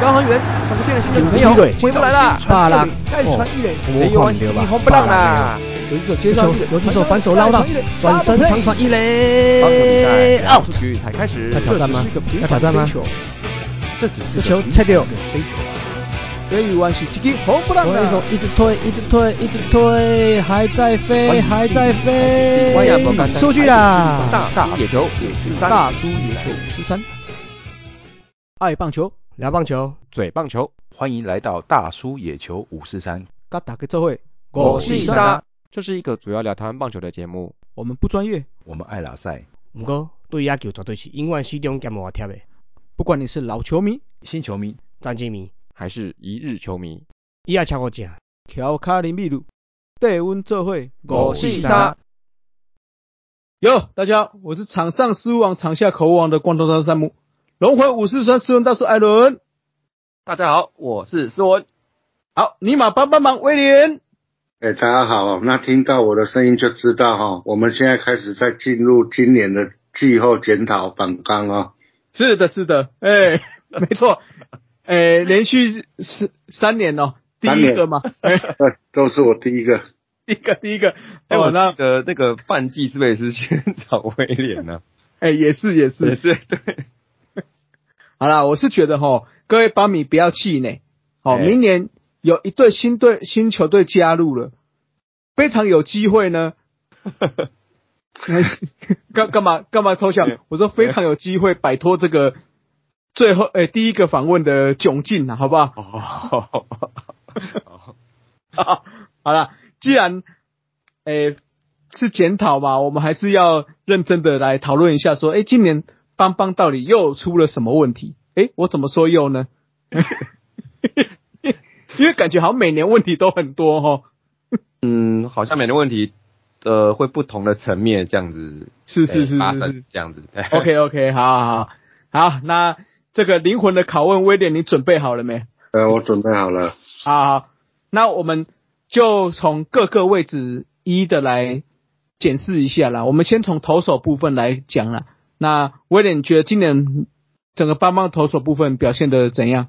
高航员，上个变了心的女朋友回不来了，罢了，再传一垒，这一关是逆风不让啦。游击手接上一垒，游击手反手捞到，转身长传一垒，棒球比赛出局才开始，要挑战吗？要挑战吗？这只是这球拆掉，飞球。这一弯是直击红不让的，手一直推，一直推，一直推，还在飞，还在飞，出去啦！大叔野球五四三，大叔野球五四三，爱棒球，聊棒球，嘴棒球，欢迎来到大叔野球五四三。嘎打个这会，我是沙。这是一个主要聊台湾棒球的节目。我们不专业，我们爱老赛。不过对野球绝对是永远始终兼无贴的。不管你是老球迷、新球迷、战绩迷，还是一日球迷，伊也超过正。乔卡林秘鲁，带阮做会，我是沙。哟，大家好，我是场上失误王、场下口误王的光头大山姆，龙回五四三斯文大叔艾伦。大家好，我是斯文。好，尼玛帮帮忙，威廉。哎，大家好，那听到我的声音就知道哈，我们现在开始在进入今年的季后检讨榜纲哦。是的，是的，哎，没错，哎，连续三三年哦，第一个嘛，对，都是我第一个，第一个，第一个。哦，那个那个范季是不是也是先找威廉呢？哎，也是，也是，也是，对。好啦，我是觉得哈，各位巴米不要气馁，好，明年。有一队新队新球队加入了，非常有机会呢。干干嘛干嘛偷笑？我说非常有机会摆脱这个最后诶第一个访问的窘境啊，好不好？好了，既然诶是检讨嘛，我们还是要认真的来讨论一下，说诶今年邦邦到底又出了什么问题？诶我怎么说又呢？因为感觉好像每年问题都很多哈，嗯，好像每年问题呃会不同的层面这样子，是是是是这样子。OK OK，好好好，好，那这个灵魂的拷问，威廉，你准备好了没？呃，我准备好了。好，那我们就从各个位置一的来检视一下啦。我们先从投手部分来讲啦。那威廉，你觉得今年整个邦邦投手部分表现的怎样？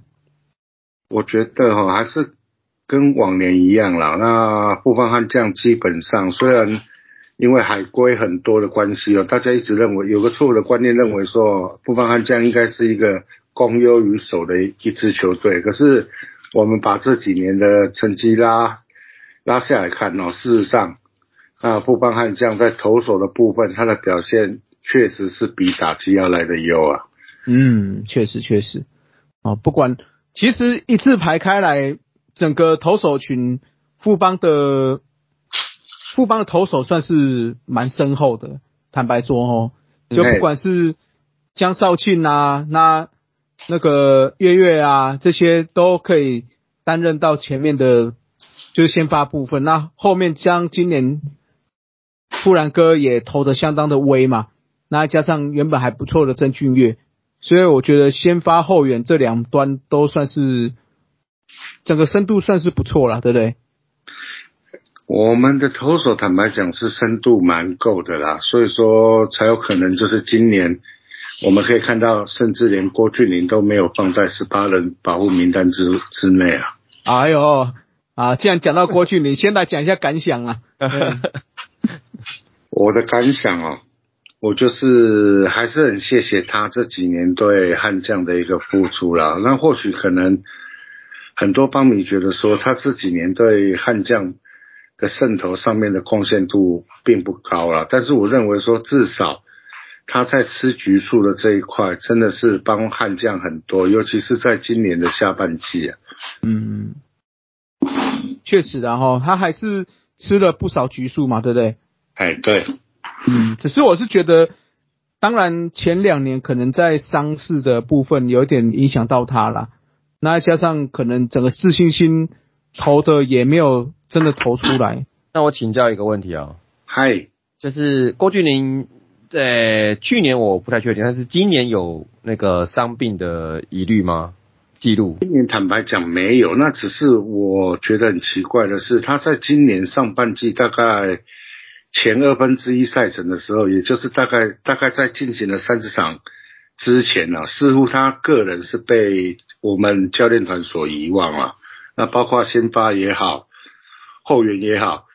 我觉得哈还是跟往年一样啦。那布方悍将基本上虽然因为海归很多的关系哦，大家一直认为有个错误的观念，认为说布方悍将应该是一个攻优于守的一支球队。可是我们把这几年的成绩拉拉下来看哦，事实上那布方悍将在投手的部分，他的表现确实是比打击要来的优啊。嗯，确实确实啊，不管。其实一字排开来，整个投手群，富邦的富邦的投手算是蛮深厚的。坦白说，哦，就不管是江少庆啊，那那个月月啊，这些都可以担任到前面的，就是先发部分。那后面将今年富然哥也投的相当的威嘛，那加上原本还不错的曾俊岳。所以我觉得先发后援这两端都算是整个深度算是不错了，对不对？我们的投手坦白讲是深度蛮够的啦，所以说才有可能就是今年我们可以看到，甚至连郭俊麟都没有放在十八人保护名单之之内啊。哎呦啊！既然讲到郭俊麟，先来讲一下感想啊。我的感想哦。我就是还是很谢谢他这几年对悍将的一个付出啦。那或许可能很多邦迷觉得说他这几年对悍将的渗透上面的贡献度并不高了，但是我认为说至少他在吃局数的这一块真的是帮悍将很多，尤其是在今年的下半季啊。嗯，确实的哈，他还是吃了不少局数嘛，对不对？哎，对。嗯，只是我是觉得，当然前两年可能在伤势的部分有点影响到他了，那加上可能整个自信心投的也没有真的投出来。那我请教一个问题啊，嗨，就是郭俊霖在去年我不太确定，但是今年有那个伤病的疑虑吗？记录？今年坦白讲没有，那只是我觉得很奇怪的是，他在今年上半季大概。前二分之一赛程的时候，也就是大概大概在进行了三十场之前呢，似乎他个人是被我们教练团所遗忘了。那包括先发也好，后援也好，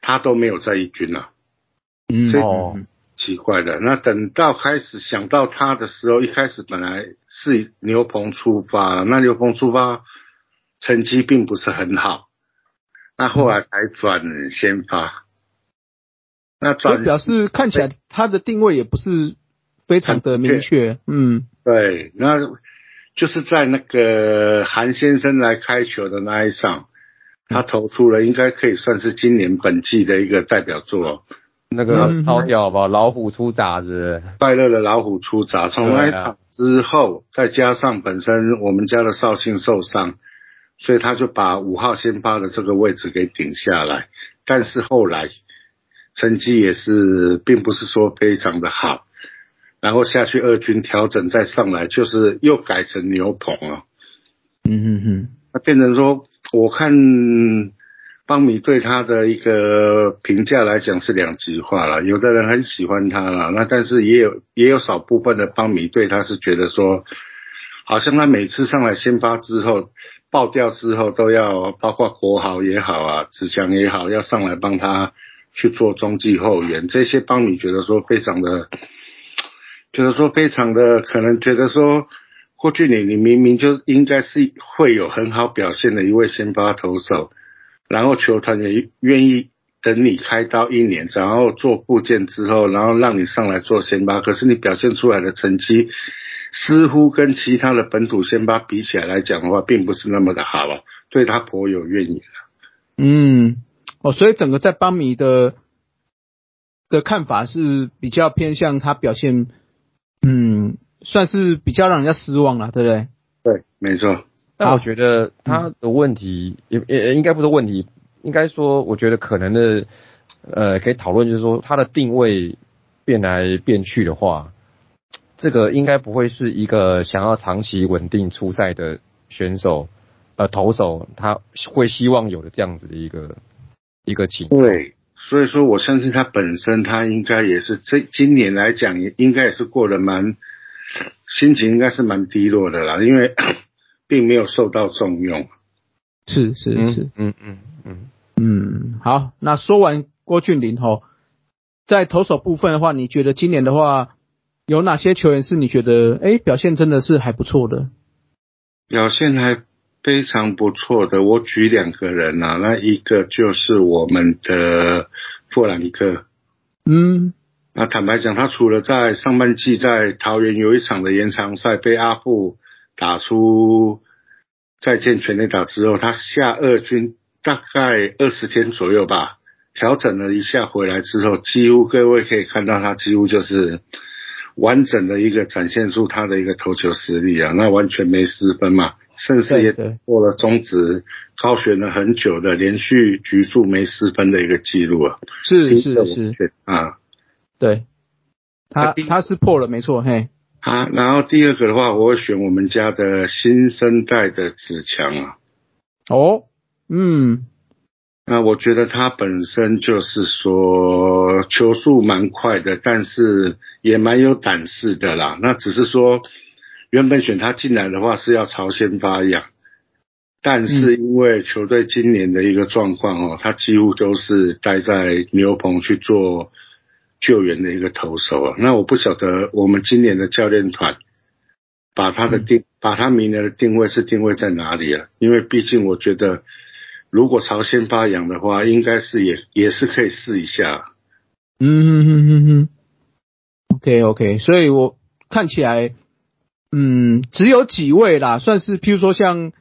他都没有在一军了。嗯奇怪的。那等到开始想到他的时候，一开始本来是牛棚出发，那牛棚出发成绩并不是很好，那后来才转先发。那表示看起来他的定位也不是非常的明确。嗯对，那就是在那个韩先生来开球的那一场，他投出了应该可以算是今年本季的一个代表作。那个嗯超屌吧，老虎出闸子，快乐的老虎出闸，从那一场之后，再加上本身我们家的绍兴受伤，所以他就把五号先发的这个位置给顶下来。但是后来成绩也是并不是说非常的好，然后下去二军调整再上来，就是又改成牛棚了。嗯嗯嗯，那变成说，我看邦米对他的一个评价来讲是两极化了，有的人很喜欢他了，那但是也有也有少部分的邦米对他是觉得说，好像他每次上来先发之后爆掉之后，都要包括国豪也好啊，子强也好，要上来帮他去做中继后援，这些邦米觉得说非常的，觉得说非常的可能觉得说。郭俊你，你明明就应该是会有很好表现的一位先发投手，然后球团也愿意等你开刀一年，然后做复健之后，然后让你上来做先发。可是你表现出来的成绩，似乎跟其他的本土先发比起来来讲的话，并不是那么的好啊，对他颇有怨言。嗯，哦，所以整个在邦米的的看法是比较偏向他表现，嗯，算是比较让人家失望了，对不对？对，没错。但我觉得他的问题也也应该不是问题，应该说我觉得可能的呃可以讨论就是说他的定位变来变去的话，这个应该不会是一个想要长期稳定出赛的选手呃投手他会希望有的这样子的一个一个情况。对，所以说我相信他本身他应该也是这今年来讲，也应该也是过得蛮心情应该是蛮低落的啦，因为 并没有受到重用。是是嗯是，嗯嗯嗯，嗯，好，那说完郭俊霖吼，在投手部分的话，你觉得今年的话有哪些球员是你觉得哎表现真的是还不错的？表现还非常不错的，我举两个人啊，那一个就是我们的弗兰克。嗯那坦白讲，他除了在上半季在桃园有一场的延长赛被阿布打出再见全垒打之后，他下二军大概二十天左右吧，调整了一下回来之后，几乎各位可以看到他几乎就是完整的一个展现出他的一个投球实力啊，那完全没失分嘛，甚至也破了中职高悬了很久的连续局数没失分的一个记录啊，是是是，啊。对，他他是破了没错，嘿，啊，然后第二个的话，我会选我们家的新生代的子强啊。哦，嗯那我觉得他本身就是说球速蛮快的，但是也蛮有胆识的啦。那只是说原本选他进来的话是要朝先发养，但是因为球队今年的一个状况哦，他几乎都是待在牛棚去做救援的一个投手啊。那我不晓得我们今年的教练团把他的定，把他明年的定位是定位在哪里啊？因为毕竟我觉得。如果朝先发扬的话，应该是也也是可以试一下。嗯哼哼哼哼，OK OK，所以我看起来，嗯，只有几位啦，算是譬如说像，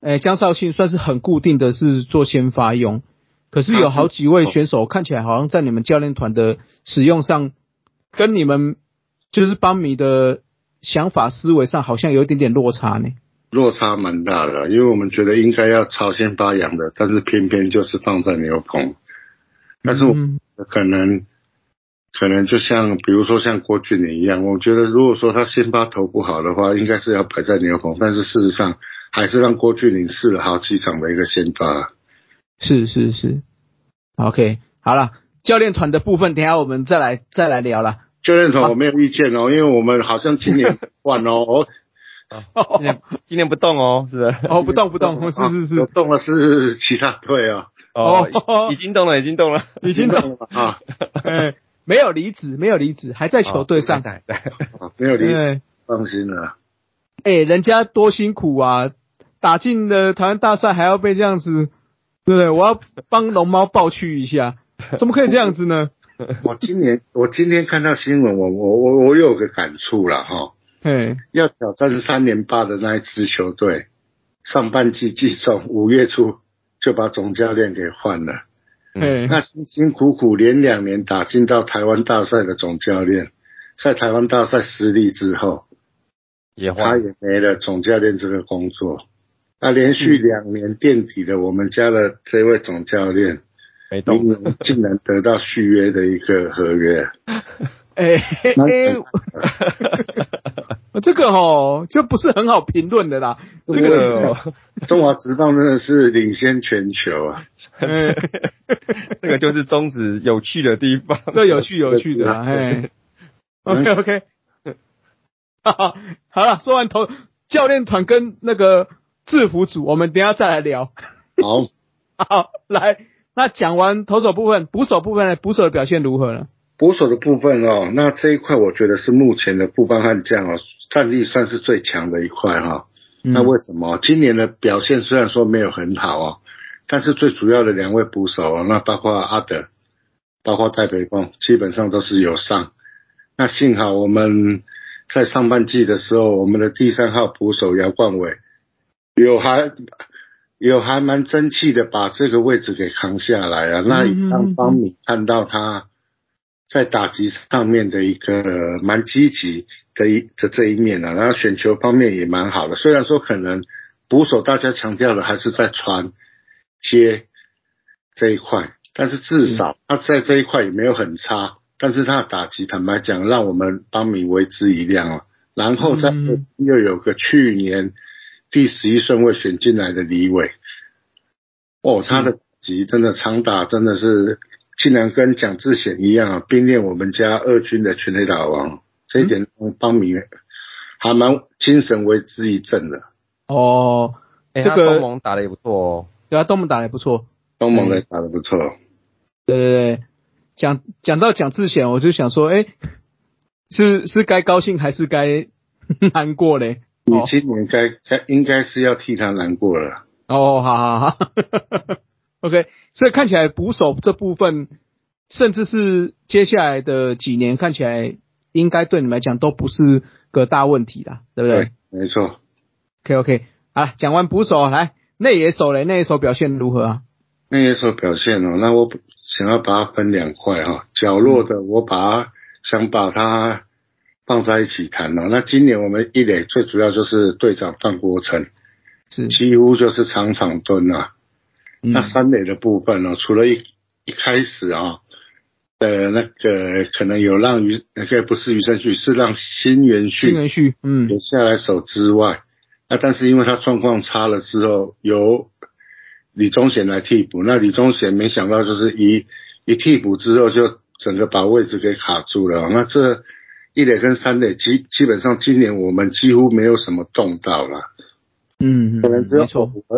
诶、江绍庆算是很固定的是做先发用，可是有好几位选手看起来好像在你们教练团的使用上，跟你们就是邦米的想法思维上好像有一点点落差呢。落差蛮大的，因为我们觉得应该要超先发扬的，但是偏偏就是放在牛棚。但是我嗯可能可能就像比如说像郭俊霖一样，我觉得如果说他先发投不好的话，应该是要摆在牛棚，但是事实上还是让郭俊霖试了好几场的一个先发。是是是，OK，好了，教练团的部分，等一下我们再来再来聊了。教练团我没有意见哦，因为我们好像今年换哦，哦今年今年不动哦，是？哦，不动不动，是是是，有动了是其他队啊，哦。哦，已已经动了，已经动了，已经动，了啊，哎，没有离职，没有离职，还在球队上。对对，啊没有离职，哎放心了。哎，人家多辛苦啊，打进了台湾大赛还要被这样子，对不对？我要帮龙猫抱屈一下，怎么可以这样子呢？我今年我今天看到新闻，我我我我有个感触了哈，哎，要挑战三连霸的那一支球队，上半季季中五月初就把总教练给换了。哎，那辛辛苦苦连两年打进到台湾大赛的总教练，在台湾大赛失利之后，他也他，也没了总教练这个工作。那连续两年垫底的我们家的这位总教练，没动明，年竟然得到续约的一个合约，哎嘿嘿，这个哦就不是很好评论的啦。这这个个中华职棒真的是领先全球啊！哎，这个就是宗旨有趣的地方，这有趣有趣的啦，哎，OK OK，好，好了，说完头教练团跟那个制服组，我们等一下再来聊。好，好，来，那讲完投手部分，捕手部分呢？捕手的表现如何呢？捕手的部分哦，那这一块我觉得是目前的布邦悍将哦，战力算是最强的一块哈、嗯。那为什么？今年的表现虽然说没有很好哦，但是最主要的两位捕手哦，那包括阿德，包括戴培峰，基本上都是有上。那幸好我们在上半季的时候，我们的第三号捕手姚冠伟有还有还蛮争气的把这个位置给扛下来啊。那也让方米看到他在打击上面的一个蛮积极的一的这一面啊，然后选球方面也蛮好的。虽然说可能捕手大家强调的还是在传接这一块，但是至少他在这一块也没有很差。但是他的打击，坦白讲，让我们邦米为之一亮啊。然后再嗯又有个去年第十一顺位选进来的李伟，哦，他的级真的长打真的是竟然跟蒋志贤一样啊，并列我们家二军的全垒打王，这一点让邦米还蛮精神为之一振的。哦，这个东盟打的也不错哦，对啊，东盟打得不错。东盟的打得不错，对对对，讲讲到蒋志贤，我就想说，哎，是是该高兴还是该 难过嘞？你哦今年该该应该是要替他难过了。哦，好好好，OK，所以看起来捕手这部分，甚至是接下来的几年，看起来应该对你们来讲都不是个大问题啦，对不对没错。？OK OK，啊，讲完捕手，来内野手嘞，内野手表现如何啊？那些时候表现哦，那我想要把它分两块哈，角落的我把它想把它放在一起谈哦。那今年我们一垒最主要就是队长范国成，是，几乎就是场场蹲啊。嗯那三垒的部分呢、除了一一开始啊，呃，那个可能有让于那个不是余生旭，是让新元旭新元旭，嗯留下来守之外，那但是因为他状况差了之后，由李宗贤来替补，那李宗贤没想到就是一一替补之后就整个把位置给卡住了，那这一垒跟三垒基基本上今年我们几乎没有什么动到了，嗯，可能只有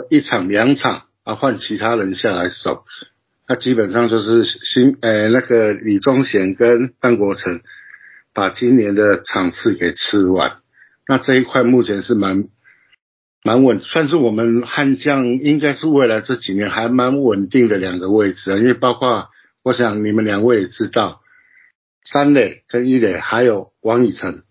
一场两场啊换其他人下来守，那基本上就是新呃那个李宗贤跟范国成把今年的场次给吃完，那这一块目前是蛮蛮稳，算是我们悍将应该是未来这几年还蛮稳定的两个位置啊，因为包括我想你们两位也知道，三磊跟一磊还有王以诚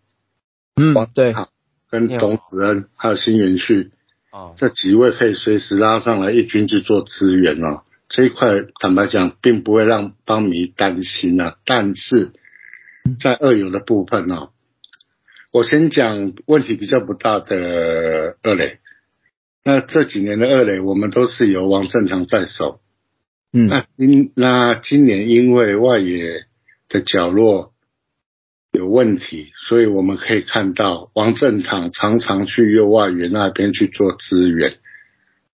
嗯，对，好跟董子恩还有新元旭。哦，这几位可以随时拉上来一军去做支援哦。这一块坦白讲，并不会让邦迷担心啊。但是在二游的部分哦，我先讲问题比较不大的二垒。那这几年的二垒，我们都是由王正堂在守。嗯，那今那今年因为外野的角落有问题，所以我们可以看到王正堂常常去右外援那边去做支援。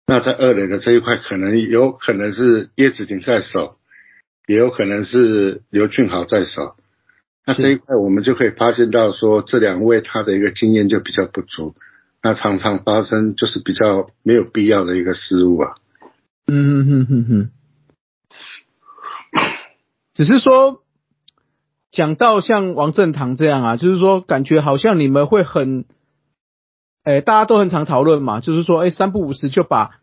那在二垒的这一块，可能有可能是叶子廷在守，也有可能是刘俊豪在守。那这一块我们就可以发现到说，这两位他的一个经验就比较不足。那常常发生就是比较没有必要的一个失误啊。嗯哼哼哼哼，只是说讲到像王正堂这样啊，就是说感觉好像你们会很，哎，大家都很常讨论嘛，就是说，哎，三不五时就把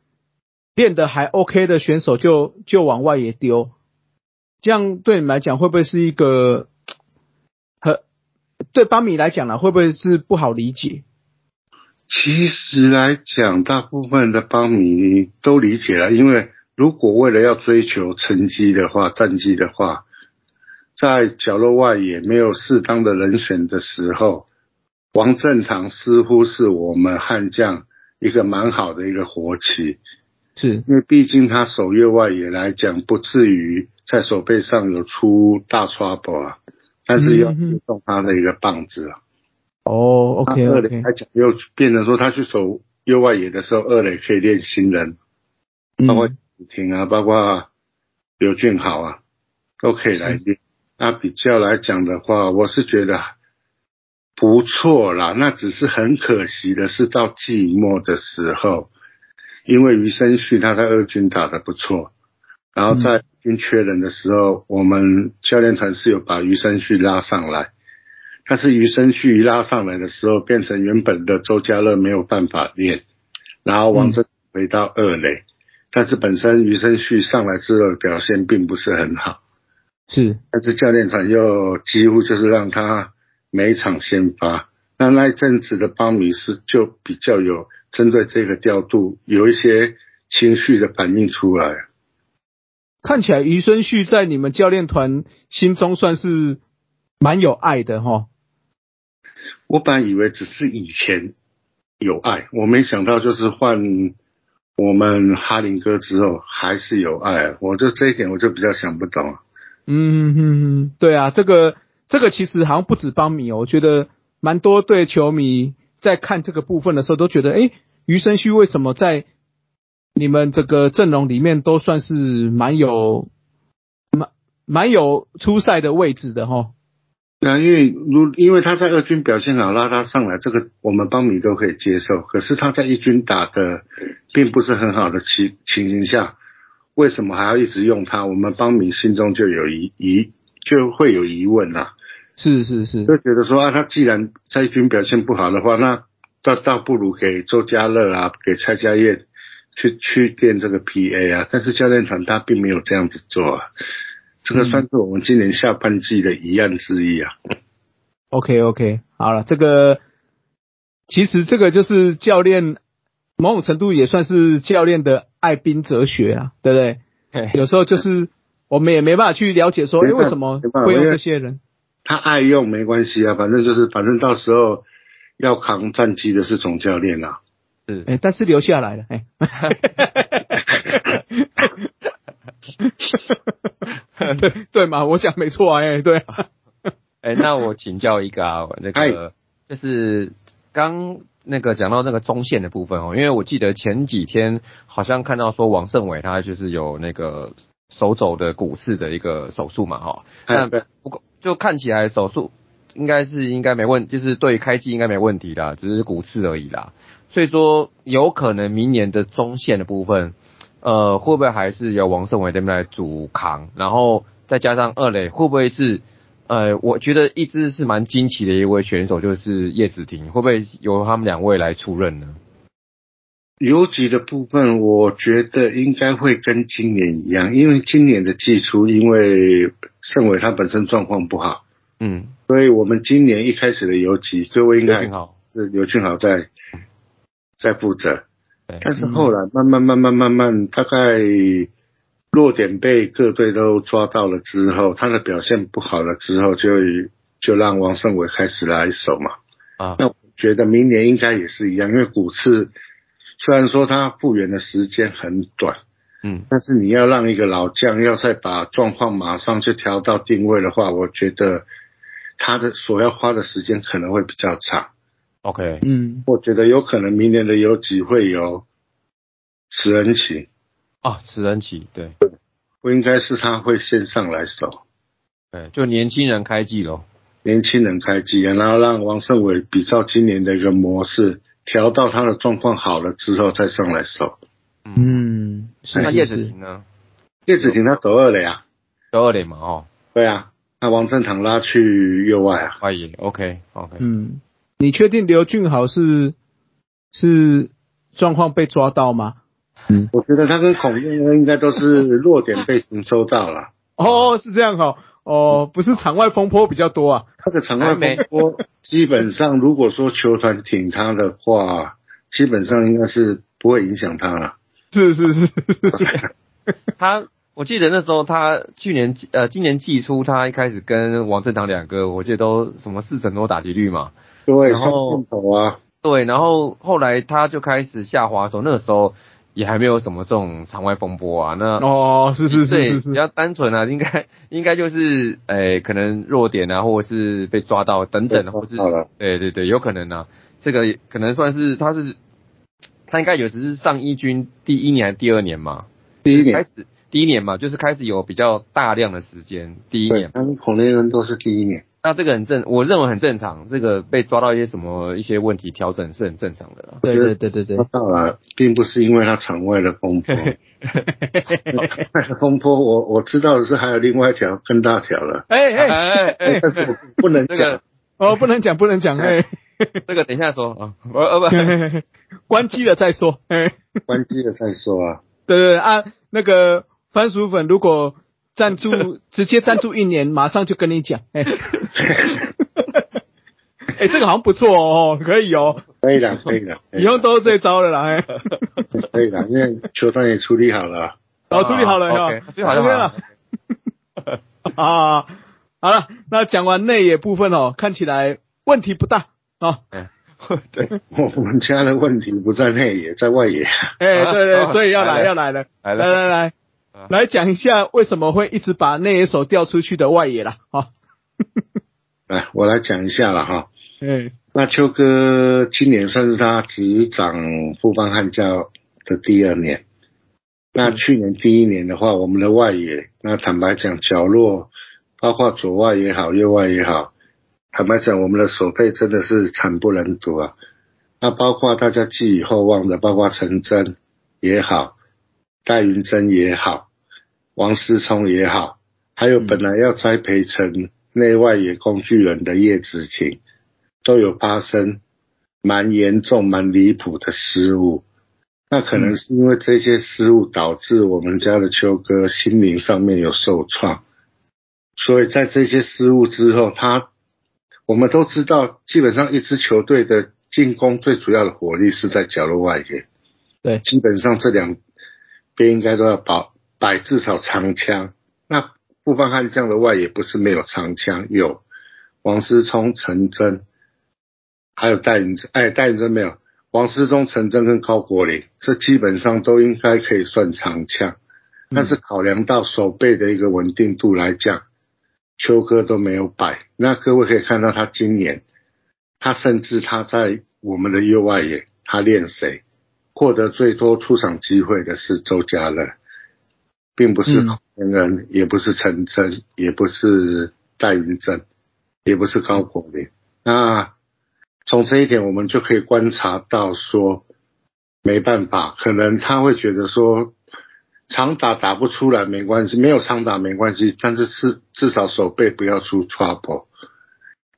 练得还 OK 的选手就就往外也丢，这样对你们来讲会不会是一个和对巴米来讲呢，会不会是不好理解？其实来讲，大部分的邦迷都理解了，因为如果为了要追求成绩的话、战绩的话，在角落外也没有适当的人选的时候，王振堂似乎是我们悍将一个蛮好的一个活棋，是。因为毕竟他守越外野来讲，不至于在手背上有出大 trouble 啊，但是要动他的一个棒子啊。哦，OK 二垒 OK，来讲，又变成说他去守右外野的时候，二垒可以练新人，包括嗯李婷啊，包括刘俊豪啊，都可以来练。那比较来讲的话，我是觉得不错啦。那只是很可惜的是，到季末的时候，因为余生旭他在二军打得不错，然后在军缺人的时候，我们教练团是有把余生旭拉上来。但是余生旭一拉上来的时候，变成原本的周家乐没有办法练，然后王正回到二垒，但是本身余生旭上来之后表现并不是很好，是但是教练团又几乎就是让他每场先发，那那一阵子的邦米斯就比较有针对这个调度有一些情绪的反应出来。看起来余生旭在你们教练团心中算是蛮有爱的哈。我本以为只是以前有爱，我没想到就是换我们哈林哥之后还是有爱，我就这一点我就比较想不懂。嗯哼哼，对啊，这个这个其实好像不止邦米哦，我觉得蛮多对球迷在看这个部分的时候都觉得，诶，余生旭为什么在你们这个阵容里面都算是蛮有蛮蛮有出赛的位置的哈。那因为如因为他在二军表现好，拉他上来，这个我们邦米都可以接受。可是他在一军打的并不是很好的情情形下，为什么还要一直用他？我们邦米心中就有疑疑，就会有疑问啦、是是是，就觉得说啊，他既然在一军表现不好的话，那倒倒不如给周家乐啊，给蔡家燕去去练这个 PA 啊。但是教练团他并没有这样子做啊，这个算是我们今年下半季的遗案之一啊。OK OK，好了，这个其实这个就是教练某种程度也算是教练的爱兵哲学啊，对不对？有时候就是我们也没办法去了解说，哎，没办法为什么会用这些人？他爱用没关系啊，反正就是反正到时候要扛战绩的是总教练啊。是哎，但是留下来了，哎。对对嘛，我讲没错啊，哎，对啊，哎、那我请教一个啊，那个就是刚那个讲到那个中线的部分哦，因为我记得前几天好像看到说王胜伟他就是有那个手肘的骨刺的一个手术嘛，哈，那不过就看起来手术应该是应该没问，就是对开机应该没问题啦，只是骨刺而已啦，所以说有可能明年的中线的部分。呃，会不会还是由王胜伟这边来主扛，然后再加上二垒，会不会是呃，我觉得一支是蛮惊奇的一位选手，就是叶子婷，会不会由他们两位来出任呢？游击的部分，我觉得应该会跟今年一样，因为今年的季初，因为盛伟他本身状况不好，嗯，所以我们今年一开始的游击，各位应该好，是刘俊豪在在负责，但是后来慢慢慢慢慢慢，大概弱点被各队都抓到了之后，他的表现不好了之后，就就让王胜伟开始来守嘛。啊，那我觉得明年应该也是一样，因为骨刺虽然说他复原的时间很短，嗯，但是你要让一个老将要再把状况马上就调到定位的话，我觉得他的所要花的时间可能会比较长。，OK，嗯，我觉得有可能明年的游击会有史恩奇，啊，史恩奇，对，不应该是他会先上来守，对，就年轻人开季咯。年轻人开机，然后让王胜伟比照今年的一个模式，调到他的状况好了之后再上来守。嗯，那叶子是婷呢？叶子婷他走二垒啊，走二垒嘛，哦，对啊，那王正堂拉去右外啊，外野，OK OK，嗯，你确定刘俊豪是是状况被抓到吗？嗯我觉得他跟孔燕呢应该都是弱点被寻收到了。哦，是这样哈、哦，不是场外风波比较多啊。他的场外风波 基本上，如果说球团挺他的话，基本上应该是不会影响他了。是是是是是，他我记得那时候他去年呃今年季初他一开始跟王正堂两个，我记得都什么四成多打击率嘛，对，然后啊，对，然后后来他就开始下滑的时候，那个时候也还没有什么这种场外风波啊，那哦，是是是对是是，比较单纯啊，应该 应该就是诶、可能弱点啊，或者是被抓到等等，或是对对对，有可能啊，这个可能算是他是他应该有只是上一军第一年还是第二年嘛，第一年，开始第一年嘛，就是开始有比较大量的时间，第一，年，他跟孔令恩都是第一年。那这个很正，我认为很正常，这个被抓到一些什么一些问题调整是很正常的啦。对对对对对抓，到了，并不是因为他场外的风波，风波我我知道的是还有另外一条更大条了，哎哎，哎哎，但是我不能这讲个。哦，不能讲不能讲，哎，这个等一下说啊，我呃不，关机了再说，哎，关机了再说啊。对对对啊，那个番薯粉如果赞助 直接赞助一年，马上就跟你讲，哎，哎，这个好像不错哦，可以哦，可以的，可以的，以以后都是这招了啦，哎，可以的，因为球团也处理好了。哦处理好了啊哈 OK，处理好了。了。啊，好了，那讲完内野部分哦，看起来问题不大哦。对，我们家的问题不在内野，在外野。哎，对对，所以要来来了。要来了，来来来来啊来讲一下为什么会一直把内野手调出去的外野啦。好，来，我来讲一下了哈。嗯，那秋哥今年算是他执掌富邦悍将的第二年。那去年第一年的话，我们的外野，那坦白讲，角落包括左外也好，右外也好，坦白讲，我们的守备真的是惨不忍睹啊。那包括大家寄予厚望的，包括陈真也好，戴云珍也好，王思聪也好，还有本来要栽培成内外野工具人的叶子晴，都有发生蛮严重、蛮离谱的失误。那可能是因为这些失误导致我们家的秋哥心灵上面有受创，所以在这些失误之后，他我们都知道，基本上一支球队的进攻最主要的火力是在角落外野，对。基本上这两边应该都要保摆至少长枪。那富邦悍将的外野不是没有长枪，有王思聪、陈真，还有戴云珍，哎，戴云真没有。王思聪、陈真跟高国林，这基本上都应该可以算长枪，但是考量到手背的一个稳定度来讲，秋哥都没有摆。那各位可以看到，他今年，他甚至他在我们的右外野，他练谁，获得最多出场机会的是周家乐，并不是嗯孔元恩，也不是陈真，也不是戴云珍，也不是高国林。那从这一点，我们就可以观察到说，没办法，可能他会觉得说，长打打不出来没关系，没有长打没关系，但是是至少手背不要出 trouble。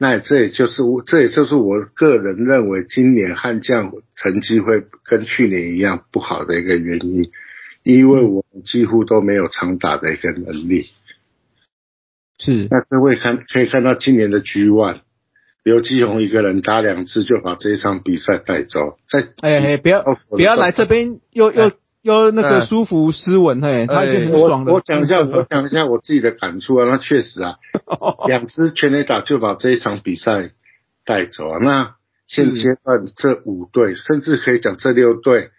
那这也就是我，这也就是我个人认为今年悍将成绩会跟去年一样不好的一个原因，因为我们几乎都没有长打的一个能力。是，那各位看可以看到今年的 G One，刘继宏一个人打两次就把这一场比赛带走，在哎哎，不要不要来这边又又又那个舒服斯文，嘿，他已经很爽了。我我讲一下，我讲一下我自己的感触啊。那确实啊，两支全垒打就把这一场比赛带走啊。那现阶段这五队，甚至可以讲这六队，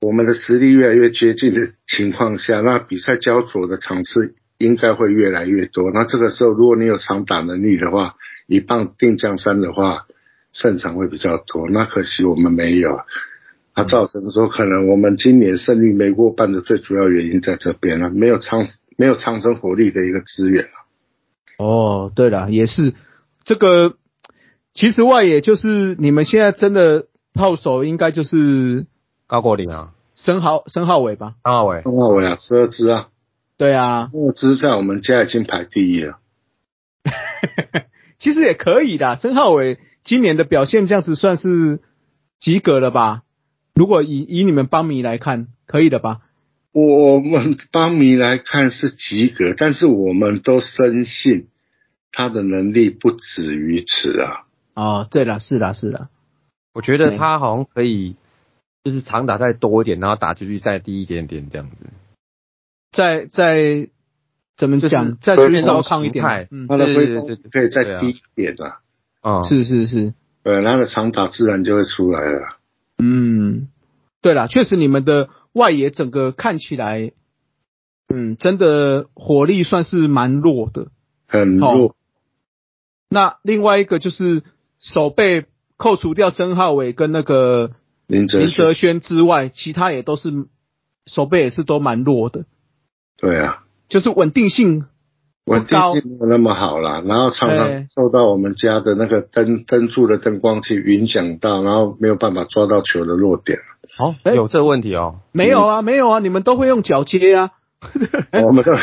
我们的实力越来越接近的情况下，那比赛焦灼的场次应该会越来越多。那这个时候，如果你有长打能力的话，一棒定江山的话，胜场会比较多。那可惜我们没有。它造成说，可能我们今年胜率没过半的最主要原因在这边了，没有长没有长生火力的一个资源哦，对了，也是这个。其实外野就是你们现在真的炮手应该就是高国林啊，申浩申浩伟吧？申浩伟，申浩伟啊，十二支啊，对啊，十二支在我们家已经排第一了。其实也可以的。申浩伟今年的表现这样子算是及格了吧？如果以以你们邦迷来看，可以的吧？我们邦迷来看是及格，但是我们都深信他的能力不止于此啊。哦，对了，是的，是的，我觉得他好像可以，就是长打再多一点，然后打出去再低一点点这样子。再再怎么讲，再对去稍抗一点，嗯，他的对对对对可以再低一点啊，啊、是是是，对，他的长打自然就会出来了。嗯，对了，确实你们的外野整个看起来，嗯，真的火力算是蛮弱的。很弱，那另外一个就是手背扣除掉申浩伟跟那个林哲林哲轩，轩之外，其他也都是手背也是都蛮弱的，对啊，就是稳定性不稳定高。性没有那么好啦，然后常常受到我们家的那个灯灯柱的灯光去影响到，然后没有办法抓到球的落点。好、哎有这个问题哦。没有啊，没有啊，你们都会用脚接啊。我们都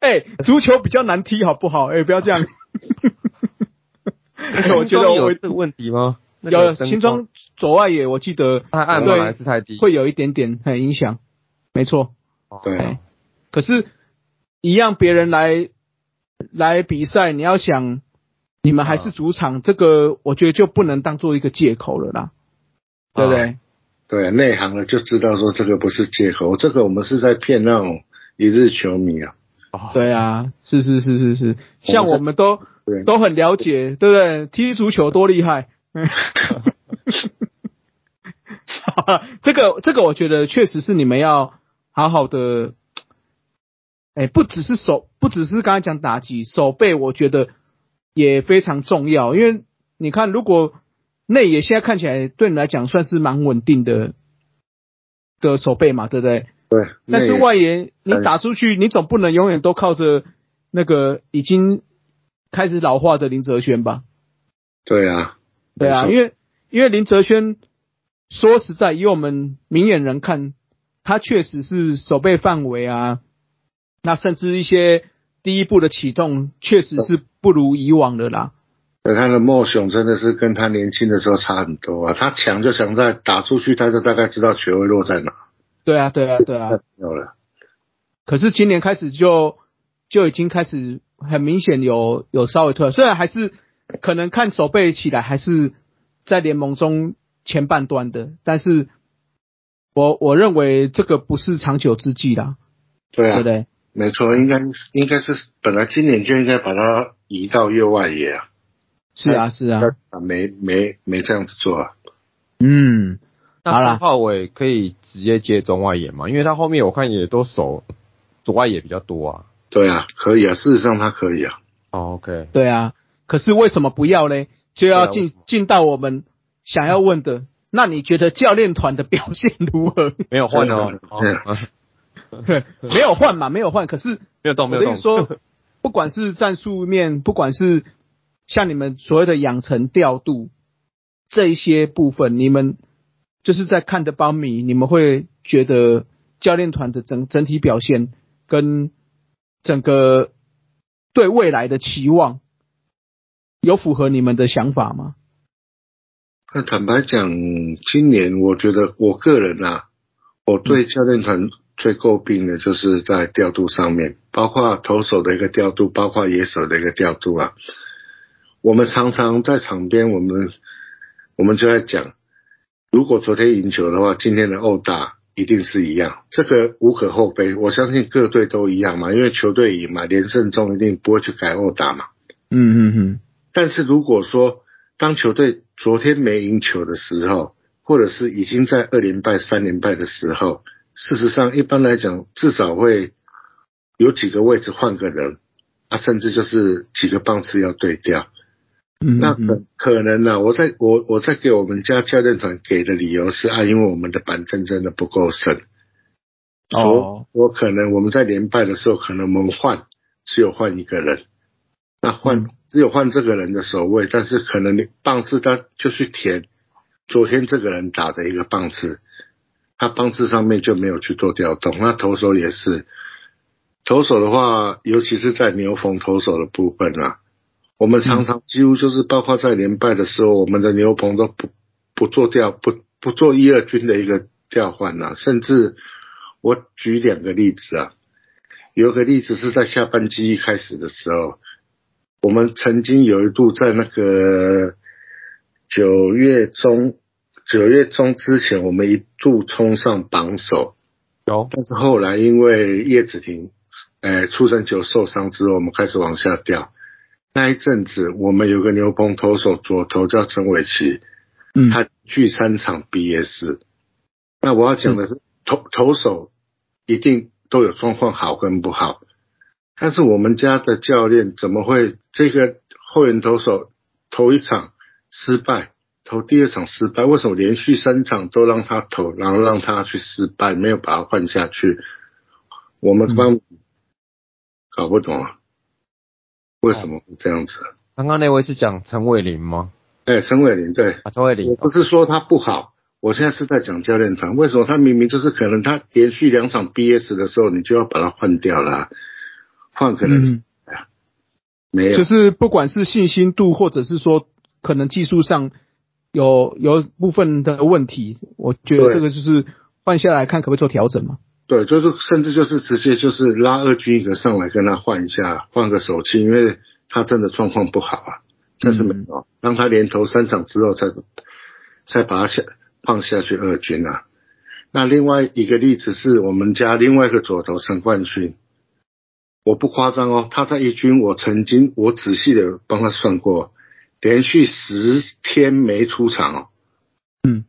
哎、足球比较难踢，好不好？哎、不要这样。我觉得我有这个问题吗？有新庄左外野，我记得太暗吗？还是太低？会有一点点很影响，没错。对哎，可是，一样别人来来比赛，你要想你们还是主场，这个我觉得就不能当做一个借口了啦，对不对？对内行的就知道说这个不是借口，这个我们是在骗那种一日球迷啊。哦对啊，是是是是是，像我们都对都很了解，对不对？踢足球多厉害。这 个 这个，我觉得确实是你们要好好的，哎，不只是手，不只是刚才讲打击，手背，我觉得也非常重要。因为你看，如果内野现在看起来对你来讲算是蛮稳定的的手背嘛，对不对？对，但是外野你打出去，你总不能永远都靠着那个已经开始老化的林哲轩吧？对啊，对啊，因为因为林哲轩说实在，以我们明眼人看，他确实是手背范围啊，那甚至一些第一步的启动，确实是不如以往的啦。对他的梦想真的是跟他年轻的时候差很多啊。他强就强在打出去，他就大概知道球会落在哪。对啊，对啊，对啊。没有了，可是今年开始就就已经开始很明显有有稍微退了，虽然还是可能看手背起来还是在联盟中前半段的，但是我我认为这个不是长久之计啦，对啊对不，对？没错，应该应该是本来今年就应该把它移到右外野啊。是啊，是啊，啊，没没没这样子做啊。嗯，那申浩伟可以直接接中外野嘛？因为他后面我看也都守左外野比较多啊。对啊，可以啊，事实上他可以啊。哦，OK，对啊。可是为什么不要嘞？就要进进到我们想要问的，那你觉得教练团的表现如何？没有换哦，哦对啊 没有换嘛，没有换，可是没有动，没有动。说，不管是战术面，不管是像你们所谓的养成调度这一些部分，你们就是在看的邦米，你们会觉得教练团的整整体表现跟整个对未来的期望有符合你们的想法吗？那坦白讲，今年我觉得我个人啊，我对教练团最诟病的就是在调度上面，包括投手的一个调度，包括野手的一个调度啊。我们常常在场边，我们我们就在讲，如果昨天赢球的话，今天的殴打一定是一样，这个无可厚非。我相信各队都一样嘛，因为球队赢嘛，连胜中一定不会去改殴打嘛。嗯嗯嗯，但是如果说当球队昨天没赢球的时候，或者是已经在二连败、三连败的时候，事实上一般来讲，至少会有几个位置换个人啊，甚至就是几个棒次要对调。嗯那嗯可可能呢、我在我我在给我们家教练团给的理由是啊，因为我们的板凳真的不够深。哦，我可能我们在连败的时候，可能我们换只有换一个人，那换只有换这个人的守卫，但是可能你棒次他就去填昨天这个人打的一个棒次，他棒次上面就没有去做调动。那投手也是，投手的话，尤其是在牛棚投手的部分啊，我们常常几乎就是包括在连败的时候，我们的牛棚都不不做调不不做一二军的一个调换啊，甚至我举两个例子啊，有个例子是在下半季一开始的时候。我们曾经有一度在那个九月中，九月中之前，我们一度冲上榜首。有，但是后来因为叶子婷，呃，出生球受伤之后，我们开始往下掉。那一阵子，我们有个牛棚投手左投叫陈伟奇，嗯，他去三场 BS。那我要讲的是，投投手一定都有状况好跟不好。但是我们家的教练怎么会这个后援投手头一场失败，投第二场失败，为什么连续三场都让他投，然后让他去失败，没有把他换下去？我们帮搞不懂啊，为什么会这样子？刚刚那位是讲陈伟林吗？哎，陈伟林对，啊，陈伟林，我不是说他不好，我现在是在讲教练团，为什么他明明就是可能他连续两场 BS 的时候，你就要把他换掉了？换可能，嗯哎呀，没有，就是不管是信心度，或者是说可能技术上有有部分的问题，我觉得对这个就是换下来看可不可以做调整嘛。对，就是甚至就是直接就是拉二军一个上来跟他换一下，换个手气，因为他真的状况不好啊。但是没有，让他连投三场之后才才把他下放下去二军啊。那另外一个例子是我们家另外一个左投陈冠勋，我不夸张哦，他在一军我曾经我仔细的帮他算过，连续十天没出场哦。嗯，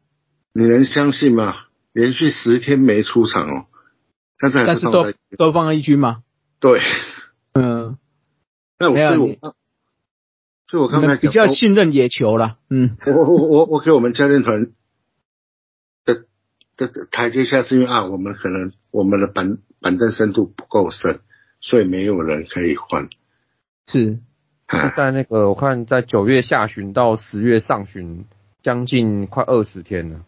你能相信吗？连续十天没出场哦，但是还但是都是放在都放在一军吗。对。嗯，那我所以我刚所以我刚才比较信任野球了。嗯我我我我给我们教练团的的的台阶下，是因为啊，我们可能我们的板板凳深度不够深，所以没有人可以换。是啊，在那个我看在九月下旬到十月上旬，将近快二十天了，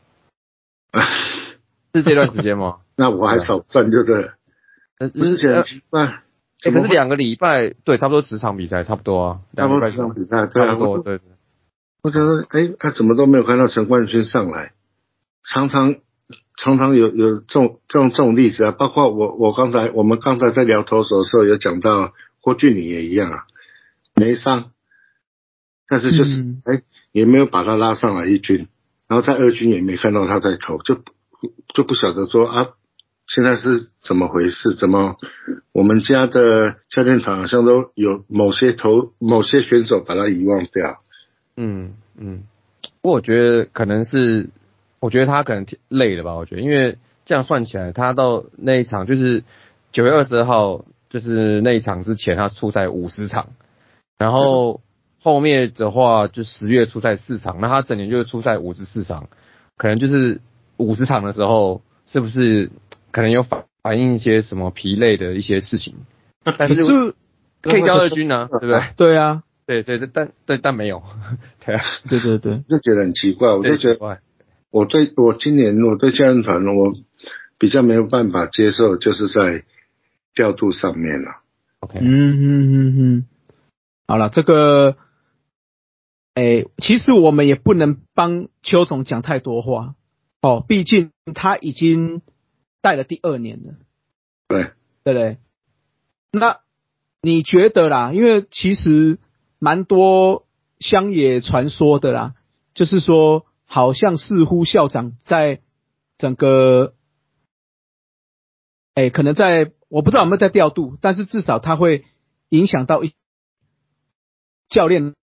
是这段时间吗？那我还少赚，对不对？呃，不是呃很奇怪，欸怎么会？可是两个礼拜，对，差不多十场比赛，差不多啊，差不多十场比赛，对啊，差不多，我对对。我觉得，哎，他怎么都没有看到陈冠勋上来，常常常常有有这种这种这种例子啊，包括我我刚才我们刚才在聊投手的时候有讲到郭俊霖也一样啊，没上，但是就是嗯哎、也没有把他拉上来一军，然后在二军也没看到他在投，就就不晓得说啊，现在是怎么回事？怎么我们家的教练团好像都有某些投某些选手把他遗忘掉？嗯嗯，不过我觉得可能是，我觉得他可能挺累了吧？我觉得，因为这样算起来，他到那一场就是九月二十二号，就是那一场之前，他出赛五十场，然后后面的话就十月出赛四场，那他整年就是出赛五十四场，可能就是五十场的时候，是不是可能有反反映一些什么疲累的一些事情？但是可是可以交二军啊，对不对？对啊，对对对，但对但没有，对啊，对对对，就觉得很奇怪，我就觉得我对我今年我对教练团我比较没有办法接受，就是在调度上面了。OK，嗯嗯嗯嗯，好了，这个，哎，其实我们也不能帮邱总讲太多话哦，毕竟他已经带了第二年了，对，对不对？那你觉得啦？因为其实蛮多乡野传说的啦，就是说，好像似乎校长在整个，哎，可能在我不知道有没有在调度，但是至少他会影响到一教练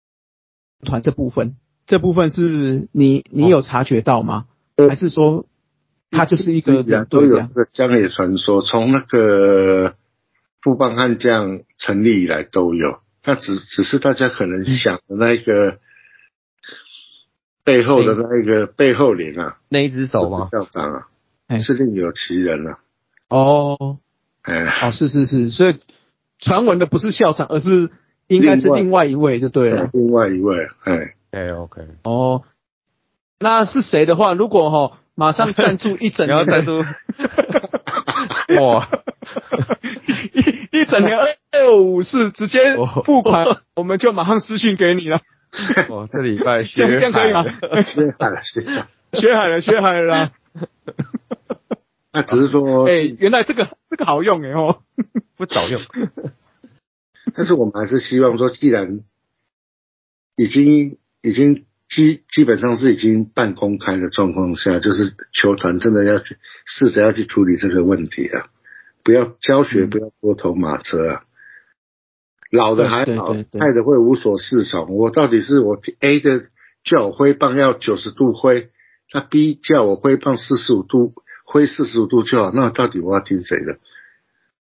团这部分，这部分是你你有察觉到吗？还是说他就是一个两都有这队这样？个江野传说，从那个富邦悍将成立以来都有，那只只是大家可能想的那个背后的那一个背后灵啊，那一只手吗？校长啊哎，是另有其人啊，哦哎，哦，是是是，所以传闻的不是校长，而是应该是另外一位就对了。另外一位，哎，OK OK，哦，那是谁的话，如果哈、马上赞助一整 你要年的赞助哇，一一整年二五四直接哦付款，我们就马上私信给你了。哦，这礼拜这样这样可以吗？学海了，学海。学海了，学海了。那只是说，哎、原来这个这个好用哎哦。不早用，但是我们还是希望说，既然已经已经基基本上是已经半公开的状况下，就是球团真的要去试着要去处理这个问题啊，不要教学，嗯不要多头马车啊。老的还好，对对对菜的会无所适从。我到底是我 A 的叫我挥棒要九十度挥，那 B 叫我挥棒四十五度挥四十五度就好，那到底我要听谁的？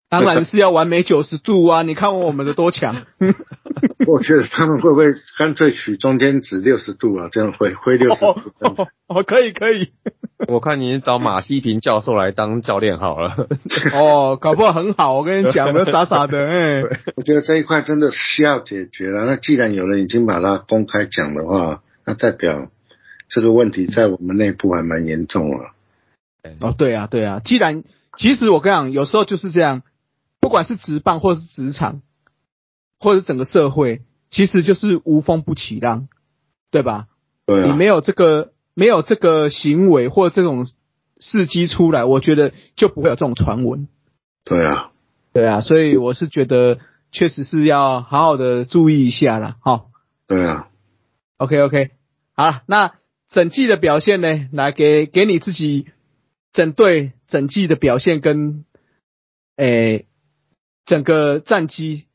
当然是要完美九十度啊！你看我们的多强。我觉得他们会不会干脆取中间值六十度啊？这样会会六十哦度哦哦，可以可以。我看你找马西平教授来当教练好了。哦，搞不好很好，我跟你讲，我傻傻的，哎、我觉得这一块真的需要解决了。那既然有人已经把它公开讲的话，那代表这个问题在我们内部还蛮严重了。哦，对啊，对啊。既然其实我跟你讲，有时候就是这样，不管是职棒或是职场，或者是整个社会，其实就是无风不起浪，对吧？对啊，你没有这个没有这个行为或这种事迹出来，我觉得就不会有这种传闻。对啊，对啊，所以我是觉得确实是要好好的注意一下啦。哈对啊。，OK OK，好了，那整季的表现呢？来给给你自己整队整季的表现跟诶、整个战绩，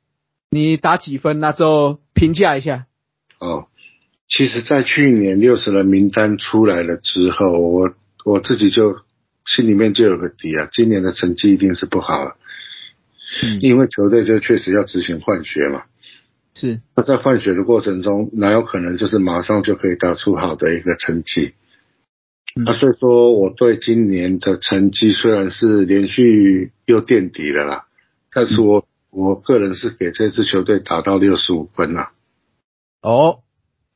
你打几分？那之后评价一下。哦，其实，在去年六十人名单出来了之后，我我自己就心里面就有个底啊，今年的成绩一定是不好了，嗯因为球队就确实要执行换血嘛。是，那在换血的过程中，哪有可能就是马上就可以打出好的一个成绩？嗯那所以说，我对今年的成绩虽然是连续又垫底了啦，但是我我个人是给这支球队打到六十五分啦。哦，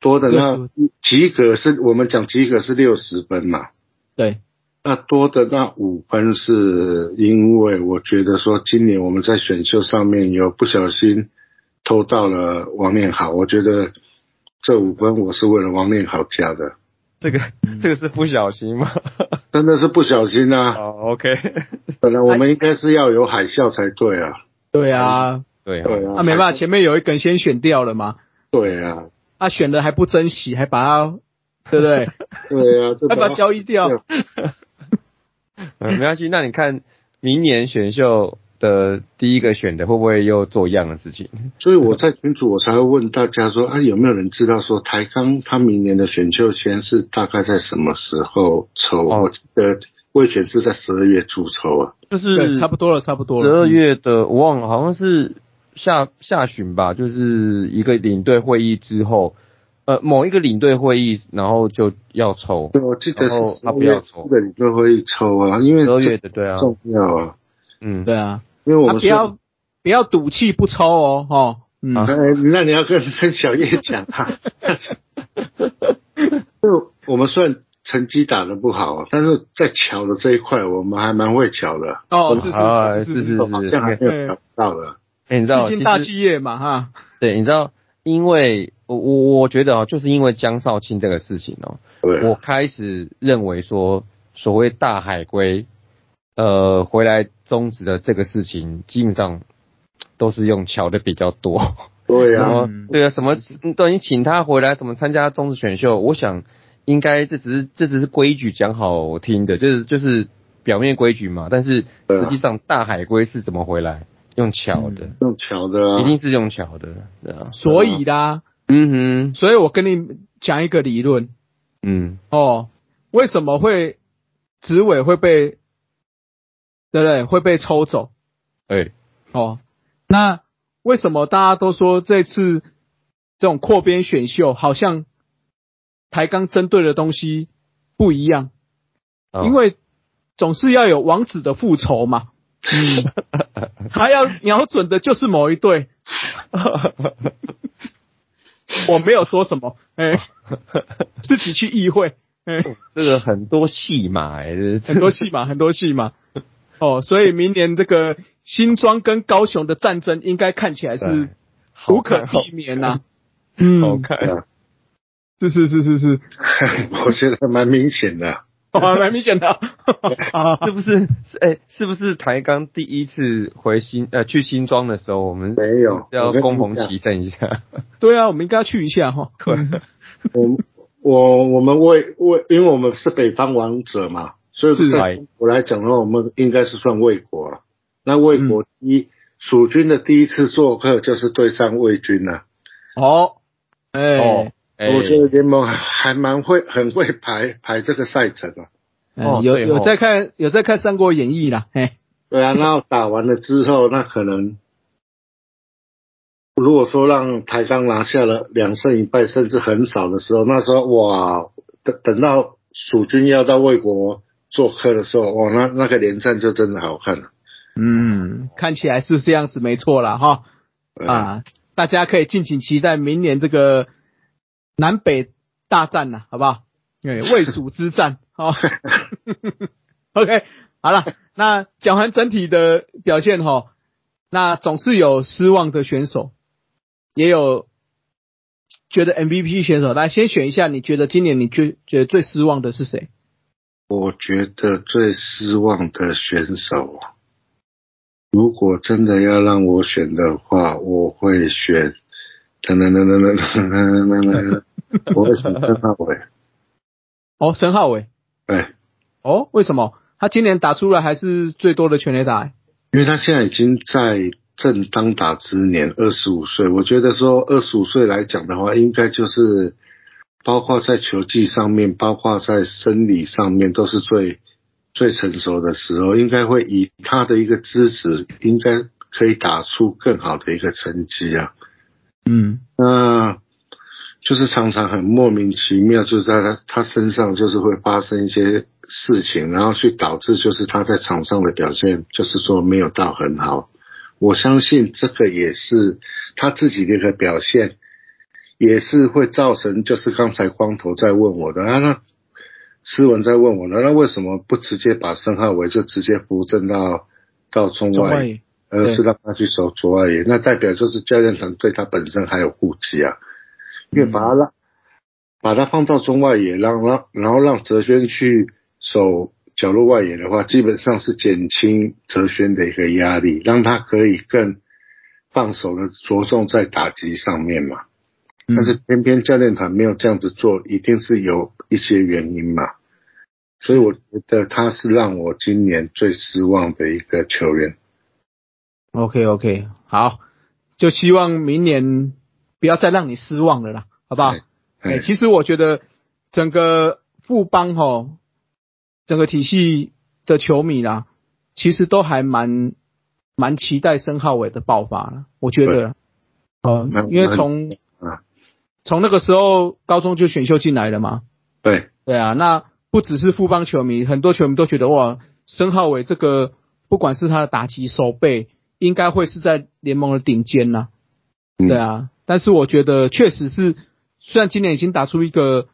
多的那及格是我们讲及格是六十分嘛，对，那多的那五分是因为我觉得说今年我们在选秀上面有不小心偷到了王念好，我觉得这五分我是为了王念好加的，这个这个是不小心吗？真的是不小心啊！哦，OK，本来我们应该是要有海啸才对啊，对啊，对对啊，那、没办法，前面有一根先选掉了嘛，对啊，他、选了还不珍惜，还把它，对不对？对啊，就还把它交易掉。嗯，没关系。那你看明年选秀的第一个选的会不会又做一样的事情？所以我在群组我才会问大家说，啊，有没有人知道说台钢他明年的选秀签是大概在什么时候抽？哦我记得魏选是在十二月初抽啊。就是，差不多了，差不多了。十二月的，我忘了，好像是下下旬吧，就是一个领队会议之后，呃，某一个领队会议，然后就要抽对，我记得是他十二月不要抽初的领队会议抽啊，因为十二月的，对啊，重要啊，嗯，对啊，因为我们啊不要不要赌气不抽哦，哦，嗯，那你要跟跟小叶讲哈。就我们虽然成绩打得不好啊，但是在巧的这一块，我们还蛮会巧的，哦，是是是是是是。好像还没有巧到的。哎、你知道，毕竟大企业嘛，哈，对，你知道，因为我我我觉得啊，就是因为江少庆这个事情哦、对，我开始认为说，所谓大海龟，呃，回来终止的这个事情，基本上都是用巧的比较多。对啊，对啊，什么都你请他回来，怎么参加中职选秀？我想应该这只是这只是规矩讲好听的，就是就是表面规矩嘛。但是实际上大海龟是怎么回来？用巧的，用巧的啊，一定是用巧的，对啊。所以啦，嗯哼，所以我跟你讲一个理论嗯，哦，为什么会执委会被，对不对？会被抽走哎、哦？那为什么大家都说这次这种扩编选秀好像台钢针对的东西不一样？哦因为总是要有王子的复仇嘛。嗯，他要瞄准的就是某一队，我没有说什么，哎、自己去意会，哎、这个很多戏嘛、欸，很多戏嘛，很多戏码。哦，所以明年这个新庄跟高雄的战争，应该看起来是无可避免呐、嗯，好看。啊，是是是是是，我觉得蛮明显的。哦，蛮明显的。啊是不是？是哎、是不是台钢第一次回新呃去新庄的时候，我们没有要我跟你攻逢讲其胜一下？对啊，我们应该要去一下哈。对，我我我们为为，因为我们是北方王者嘛，所以是在我来讲的话，我们应该是算魏国啊。那魏国一蜀军的第一次做客就是对上魏军了、哦，哎、哦，哎、我觉得联盟还蛮会，很会排排这个赛程啊。哦有有在看有在看《三国演义》啦，哎，对啊，那打完了之后，那可能如果说让台钢拿下了两胜一败，甚至很少的时候，那时候哇，等等到蜀军要到魏国做客的时候，哇，那那个连战就真的好看了。嗯，看起来是这样子，没错了哈。对啊，大家可以敬请期待明年这个南北大战呐、好不好？对，魏蜀之战，好。OK，好了，那讲完整体的表现哈，那总是有失望的选手，也有觉得 MVP 选手。来，先选一下，你觉得今年你觉觉得最失望的是谁？我觉得最失望的选手，如果真的要让我选的话，我会选，噔噔噔噔噔噔噔噔噔，我会选伟。哦，申浩伟。对，哦，为什么？他今年打出来还是最多的全垒打、欸？因为他现在已经在正当打之年，二十五岁。我觉得说二十五岁来讲的话，应该就是包括在球技上面，包括在生理上面，都是最最成熟的时候。应该会以他的一个资质，应该可以打出更好的一个成绩啊。嗯，那就是常常很莫名其妙，就是在他他身上就是会发生一些事情，然后去导致就是他在场上的表现，就是说没有到很好。我相信这个也是他自己的一个表现，也是会造成就是刚才光头在问我的啊，那思文在问我的，那为什么不直接把申浩伟就直接扶正到到中外而是让他去守左外野，那代表就是教练团对他本身还有顾忌啊，因为把他让把他放到中外野，让让然后让哲轩去守角落外野的话，基本上是减轻哲轩的一个压力，让他可以更放手的着重在打击上面嘛。嗯但是偏偏教练团没有这样子做，一定是有一些原因嘛。所以我觉得他是让我今年最失望的一个球员。OK OK，好，就希望明年不要再让你失望了啦，好不好？哎、哎其实我觉得整个富邦哈，整个体系的球迷啦，其实都还蛮蛮期待申浩伟的爆发了。我觉得，呃，因为从啊从那个时候高中就选秀进来了嘛，对，对啊，那不只是富邦球迷，很多球迷都觉得哇，申浩伟这个不管是他的打击手背，应该会是在联盟的顶尖呐、嗯。对啊，但是我觉得确实是，虽然今年已经打出一个，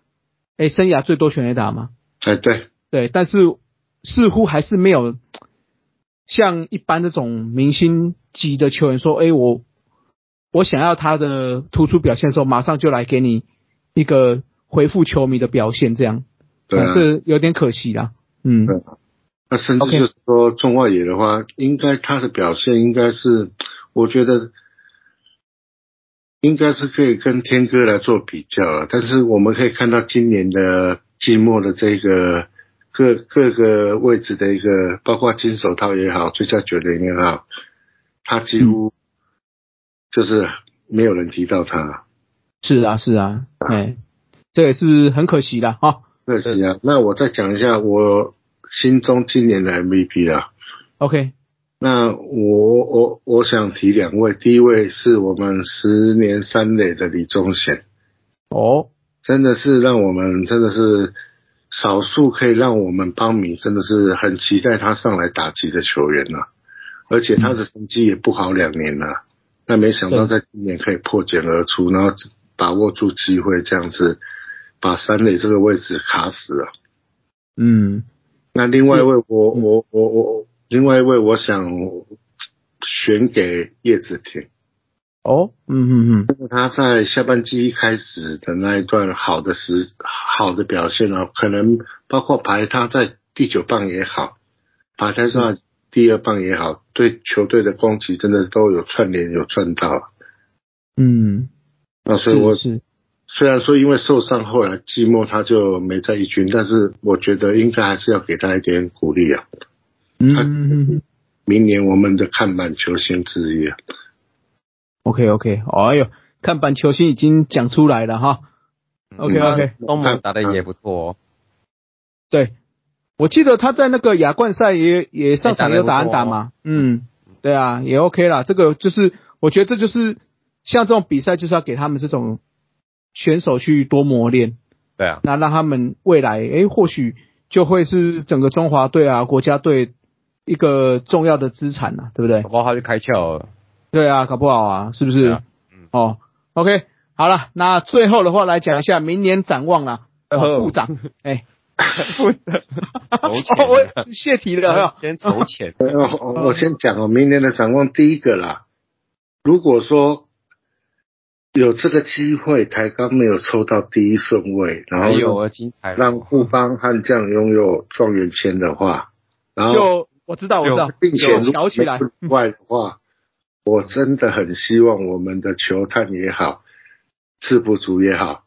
哎，生涯最多全垒打嘛，哎对，对，但是似乎还是没有像一般这种明星级的球员说，哎，我我想要他的突出表现的时候，马上就来给你一个回复球迷的表现，这样，对啊。是有点可惜啦，嗯，对那甚至就是说中外野的话，应该他的表现应该是，我觉得应该是可以跟天哥来做比较了。但是我们可以看到今年的季末的这个各各个位置的一个，包括金手套也好，最佳球员也好，他几乎就是没有人提到他。是啊，是啊，哎，这也是很可惜的哈。可惜啊，那我再讲一下我心中今年的 MVP 啦。OK，那我我我想提两位，第一位是我们十年三垒的李宗贤，哦，真的是让我们真的是少数可以让我们邦迷真的是很期待他上来打击的球员呐、而且他的成绩也不好两年了、那没想到在今年可以破茧而出，然后把握住机会，这样子把三垒这个位置卡死了。嗯，那另外一位我我我我另外一位我想选给叶子婷，哦，嗯嗯嗯，因为他在下半季一开始的那一段好的时好的表现啊，可能包括排他在第九棒也好，排他在第二棒也好，对球队的攻击真的都有串联有串到。嗯，那所以我是是，虽然说因为受伤，后来季末他就没在一军，但是我觉得应该还是要给他一点鼓励啊。嗯嗯嗯嗯明年我们的看板球星之一啊。，OK OK，哎呦，看板球星已经讲出来了哈。OK OK，东盟打的也不错哦。对，我记得他在那个亚冠赛也也上场有打安打嘛，嗯，对啊，也 OK 啦。这个就是我觉得这就是像这种比赛，就是要给他们这种选手去多磨练，对啊，那让他们未来诶或许就会是整个中华队啊国家队一个重要的资产啊，对不对搞？不好他就开窍了。对啊，搞不好啊，是不是？啊嗯哦，OK，好了，那最后的话来讲一下明年展望啦。哦哦部长，哎，负责哦，我谢题了，先筹钱。呃我我先讲我，明年的展望第一个啦，如果说有这个机会，台钢没有抽到第一顺位，然后有啊，精彩让富邦悍将拥有状元签的话，然后就我知道，我知道，并且就挑起来，如果外的话，我真的很希望我们的球探也好，制服组也好，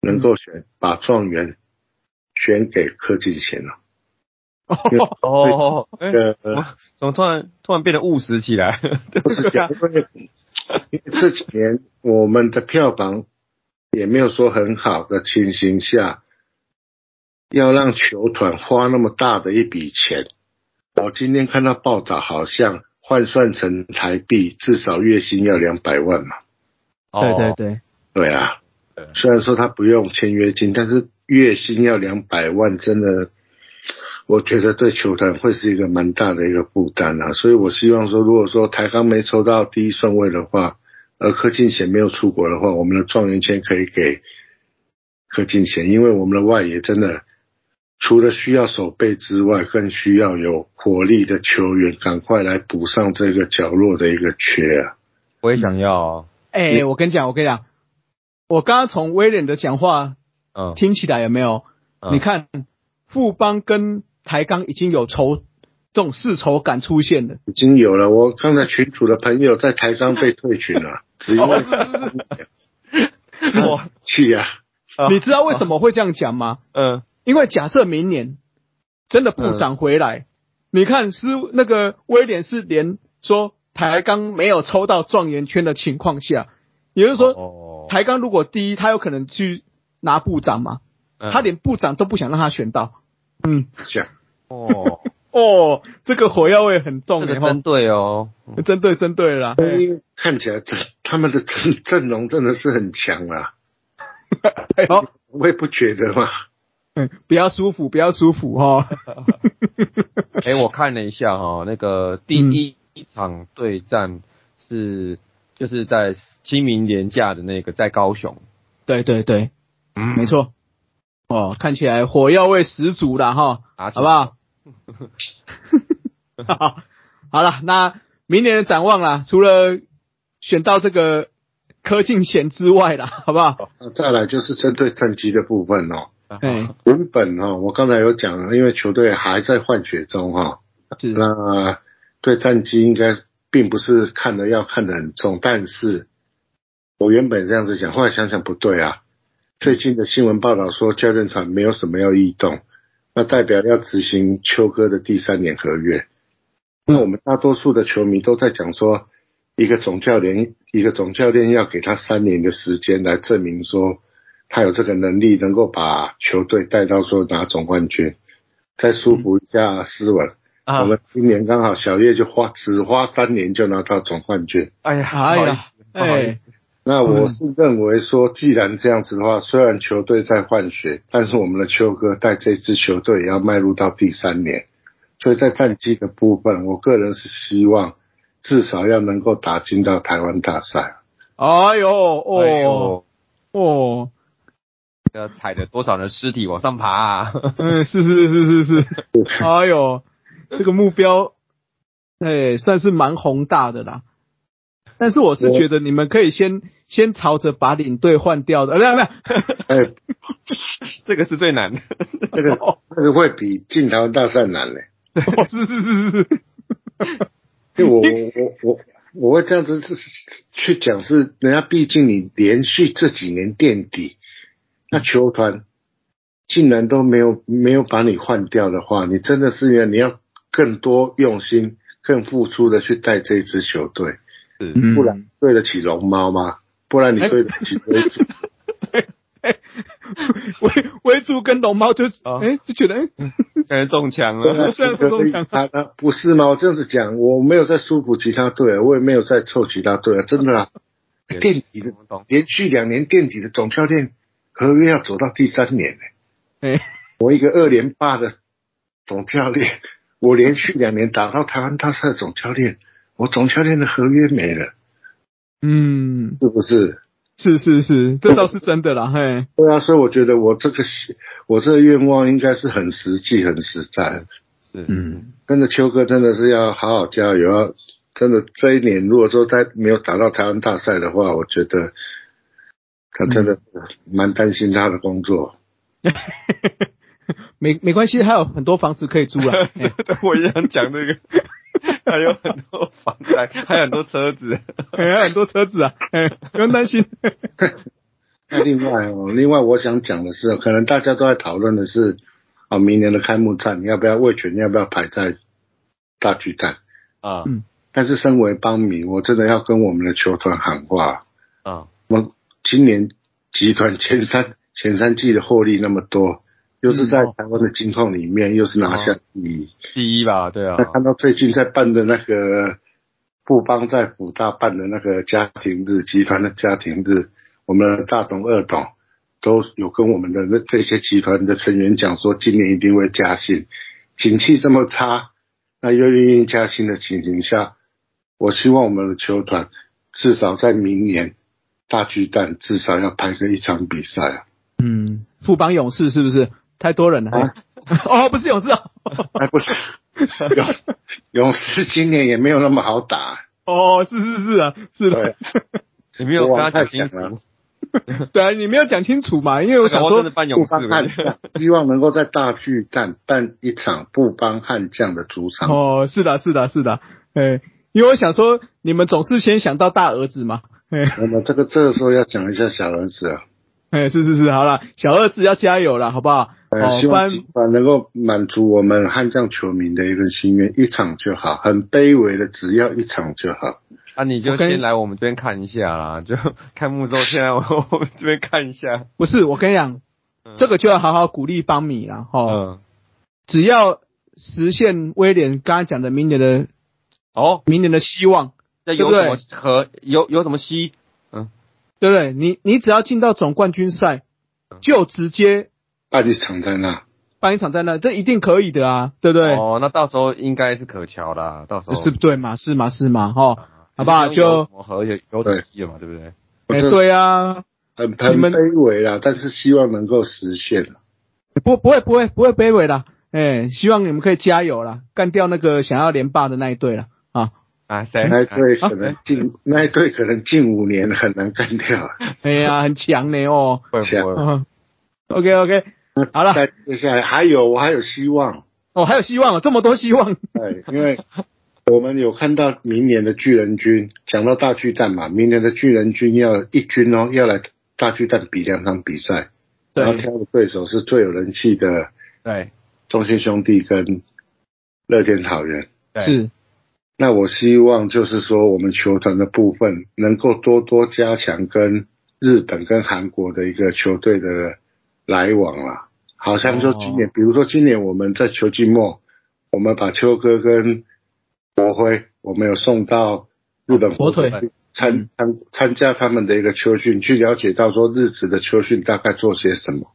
能够选把状元选给柯敬贤了。哦，哎，呃，怎么突然突然变得务实起来？不是讲，因为因为这几年我们的票房也没有说很好的情形下，要让球团花那么大的一笔钱，我今天看到报道，好像换算成台币至少月薪要两百万嘛。对对哦，对，对啊对，虽然说他不用签约金，但是月薪要两百万，真的，我觉得对球团会是一个蛮大的一个负担啊。所以我希望说，如果说台钢没抽到第一顺位的话，而柯敬贤没有出国的话，我们的状元签可以给柯敬贤，因为我们的外野真的除了需要守备之外，更需要有活力的球员，赶快来补上这个角落的一个缺啊。我也想要哦。哎，我跟你讲，我跟你讲，我刚刚从威廉的讲话嗯，听起来有没有？嗯你看富邦跟台钢已经有仇这种世仇感出现了。已经有了，我刚才群主的朋友在台钢被退群了，只因为我，气啊！你知道为什么会这样讲吗？嗯，因为假设明年真的部长回来，你看是那个威廉是连说台钢没有抽到状元圈的情况下，也就是说哦，台钢如果第一，他有可能去拿部长嘛，嗯。他连部长都不想让他选到。嗯，想哦，哦，这个火药味很重的这个针对哦，针对针对了啦。看起来阵他们的阵阵容真的是很强啊，哎呦，我也不觉得嘛。嗯比较舒服，比较舒服哈。哎，我看了一下哈，那个第嗯。一场对战是就是在清明年假的那个在高雄，对对对，嗯没，错。哦，看起来火药味十足了哈，好不好？好，好了，那明年的展望啦，除了选到这个柯敬贤之外啦，好不好？那再来就是针对战绩的部分哦。嗯，原本哦，我刚才有讲，因为球队还在换血中哈、是，那对战绩应该并不是看的要看得很重，但是我原本这样子讲，后来想想不对啊。最近的新闻报道说，教练团没有什么要异动，那代表要执行秋哥的第三年合约。那我们大多数的球迷都在讲说，一个总教练，一个总教练要给他三年的时间来证明说他有这个能力，能够把球队带到说拿总冠军。再舒服一下斯文，啊我们今年刚好小叶就花只花三年就拿到总冠军。哎呀，哎呀，不好意思哎，那我是认为说，既然这样子的话，虽然球队在换血，但是我们的秋哥带这支球队也要迈入到第三年，所以在战绩的部分，我个人是希望至少要能够打进到台湾大赛。哎呦哎哦呦，哦，要踩着多少人尸体往上爬啊！嗯，是是是是是，哎呦，这个目标，哎，算是蛮宏大的啦。但是我是觉得你们可以先先朝着把领队换掉的，呃，没有没有，哎，这个是最难的。这个那个会比进台湾大赛难嘞。哦，是是是是是，因为我我我我会这样子是去讲，是人家毕竟你连续这几年垫底，那球团竟然都没有没有把你换掉的话，你真的是要你要更多用心、更付出的去带这支球队，是嗯不然对得起龙猫吗？不然你对？维维族跟龙猫就哦哎就觉得哎感觉中枪了。虽然不中枪他他不是吗？我这样子讲，我没有在舒服其他队啊，我也没有在凑其他队啊，真的啊。垫底的连续两年垫底的总教练合约要走到第三年呢、哎我一个二连霸的总教练，我连续两年打到台湾大赛的总教练，我总教练的合约没了，嗯。是不是？是是是，这倒是真的啦，嘿，对啊，所以我觉得我这个我这个愿望应该是很实际、很实在。是。嗯。跟着秋哥真的是要好好加油，要真的这一年如果说他没有打到台湾大赛的话，我觉得他真的蛮担心他的工作。没没关系，还有很多房子可以租啊，我也想讲这个，还有很多房贷，还有很多车子。还有很多车子啊，哎，不用担心，那另外哦，另外我想讲的是，可能大家都在讨论的是，啊，明年的开幕战要不要卫权要不要排在大巨蛋？啊嗯但是身为邦迷，我真的要跟我们的球团喊话，啊，我们今年集团前三前三季的获利那么多，又是在台湾的金矿里面，又是拿下第一。第一吧，对啊那，看到最近在办的那个富邦在福大办的那个家庭日，集团的家庭日，我们的大董、二董都有跟我们的那这些集团的成员讲说，今年一定会加薪。景气这么差，那又愿意加薪的情形下，我希望我们的球团至少在明年大巨蛋至少要拍个一场比赛啊！嗯，富邦勇士是不是太多人了？啊。哦，不是勇士哦，哎，不是，勇勇士今年也没有那么好打。哦，是是是啊，是的。对，你没有跟他讲清楚，对啊，你没有讲清楚嘛，因为我想说搞不好真的，办勇士希望能够在大巨蛋办一场布邦悍将的主场。哦，是的，是的，是的，哎，因为我想说，你们总是先想到大儿子嘛，哎。那么这个这个时候要讲一下小儿子啊，哎，是是是，好了，小儿子要加油了，好不好？呃，哦，希望能够满足我们悍将球迷的一个心愿，一场就好，很卑微的，只要一场就好。啊，你就先来我们这边看一下啦，就开幕之后，先来我我们这边看一下。不是我跟你讲，嗯这个就要好好鼓励邦米了，哈，嗯，只要实现威廉刚刚讲的明年的哦，明年的希望，那有什么和有有什么希？嗯？对不对？你你只要进到总冠军赛，就直接办一场在那，办一场在那，这一定可以的啊，对不对？哦，那到时候应该是可瞧啦，到时候是不对嘛？是嘛？是嘛？哈，好不好？就什么和有有什么西了嘛，对不对？哎，对啊，很很卑微啦，但是希望能够实现。不不会不会不会卑微啦，哎，希望你们可以加油啦，干掉那个想要连霸的那一队了啊！啊，谁？那一队啊可能近那一队可能近五年很难干掉。哎呀，很强的哦。会不会？嗯 OK OK，好了，再接下来还有我还有希望，哦，还有希望哦，这么多希望。对，因为我们有看到明年的巨人军，讲到大巨蛋嘛，明年的巨人军要一军哦，要来大巨蛋比两场比赛，然后，挑的对手是最有人气的对中信兄弟跟乐天桃园。对，是，那我希望就是说，我们球团的部分能够多多加强跟日本跟韩国的一个球队的来往啦。好像说今年，比如说今年我们在秋季末，我们把秋哥跟国辉，我们有送到日本火腿。去参参参加他们的一个秋训，去了解到说日职的秋训大概做些什么。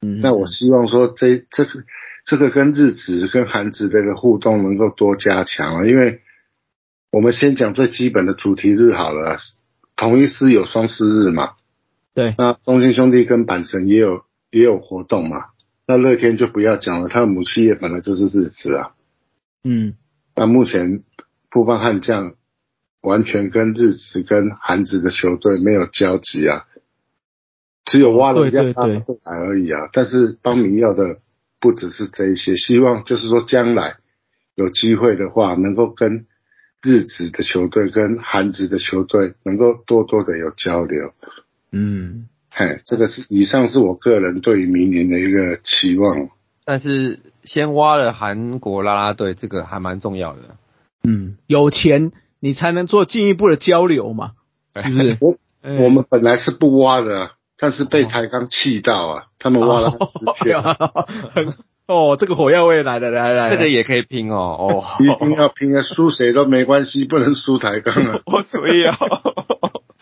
嗯。那我希望说这这个这个跟日职跟韩职的一个互动能够多加强啊，因为我们先讲最基本的主题日好了，同一师有双师日嘛，对，那中信兄弟跟阪神也有也有活动嘛，那乐天就不要讲了，他的母企业本来就是日职啊，嗯，那目前富邦悍将完全跟日职跟韩职的球队没有交集啊，只有挖了一下对对对他们会来而已啊。但是邦明要的不只是这一些，希望就是说将来有机会的话，能够跟日职的球队跟韩职的球队能够多多的有交流。嗯，嘿，这个是以上是我个人对于明年的一个期望。但是先挖了韩国啦啦队，这个还蛮重要的。嗯，有钱你才能做进一步的交流嘛，是不是？我哎我们本来是不挖的啊，但是被台钢气到啊，他们挖了哦，这个火药味来了，来来，来这个也可以拼哦，哦，一定要拼啊，输谁都没关系，不能输台钢啊。我 所以啊，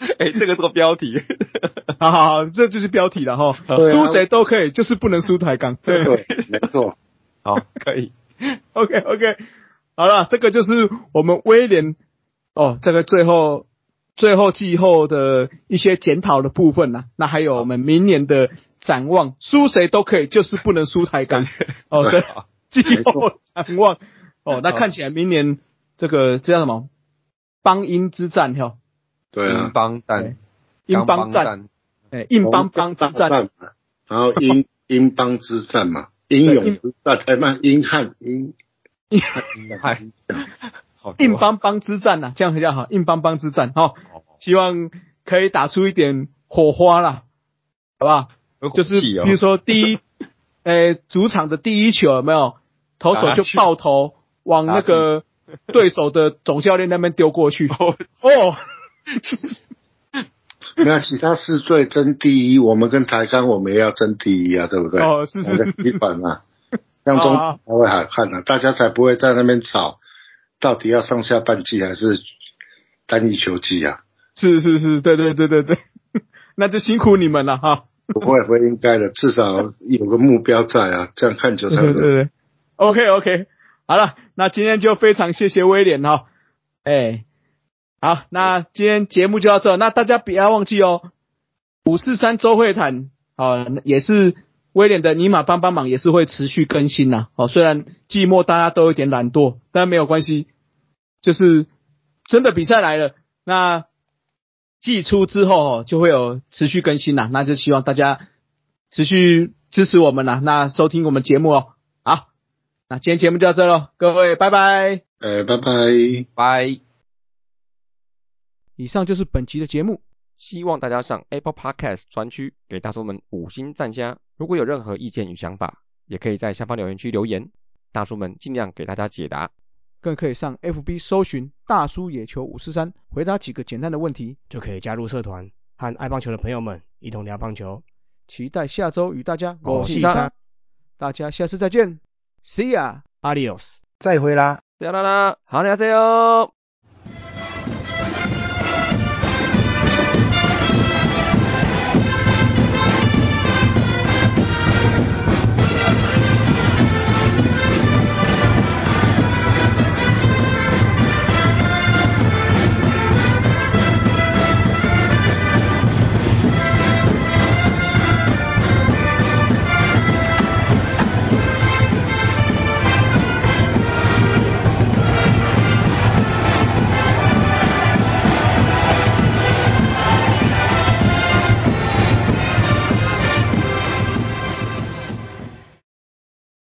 哎，这个是个标题，好好好，这就是标题了哈，输谁都可以，就是不能输台钢。对对，没错。好，可以，，OK OK，好了，这个就是我们威廉哦，这个最后最后季后的一些检讨的部分呢、那还有我们明年的展望，输谁都可以，就是不能输台钢。哦，对，季后展望。哦，那看起来明年这个这叫什么？邦英之战哈，对啊。英，邦战，英邦邦战，哎，英邦邦之战，然后英 英邦之战嘛，英勇之战，哎嘛，英汉英。英汉，好多硬邦邦之战呐、这样比较好，硬邦邦之战哈、哦，希望可以打出一点火花啦，好不好？就是比如说第一，呃，主场的第一球有没有？投手就爆头往那个对手的总教练那边丢过去？哦，那其他四队争第一，我们跟台钢我们也要争第一啊，对不对？哦是是是我的基本啊，这样中啊才会好看啊，大家才不会在那边吵，到底要上下半季还是单一球季啊？是是是，对对对对对，那就辛苦你们了哈。不会不会应该的，至少有个目标在啊，这样看球才会。对对对，OK OK，好了，那今天就非常谢谢威廉哈，哎，好，那今天节目就到这，那大家不要忘记哦，五四三周会谈啊，也是威廉的尼玛帮帮忙，也是会持续更新呐、哦，虽然寂寞大家都有点懒惰，但没有关系，就是真的比赛来了，那季初之后哦就会有持续更新啦，那就希望大家持续支持我们啦，那收听我们节目哦。好，那今天节目就到这喽，各位拜拜。呃，拜拜。拜。以上就是本期的节目。希望大家上 Apple Podcast 专区给大叔们五星赞加。如果有任何意见与想法，也可以在下方留言区留言，大叔们尽量给大家解答。更可以上 FB 搜寻“大叔野球五四三”，回答几个简单的问题。就可以加入社团，和爱棒球的朋友们一同聊棒球。期待下周与大家我是三大家下次再见，See ya。Adios。再会啦。啦啦啦，好，大家加油！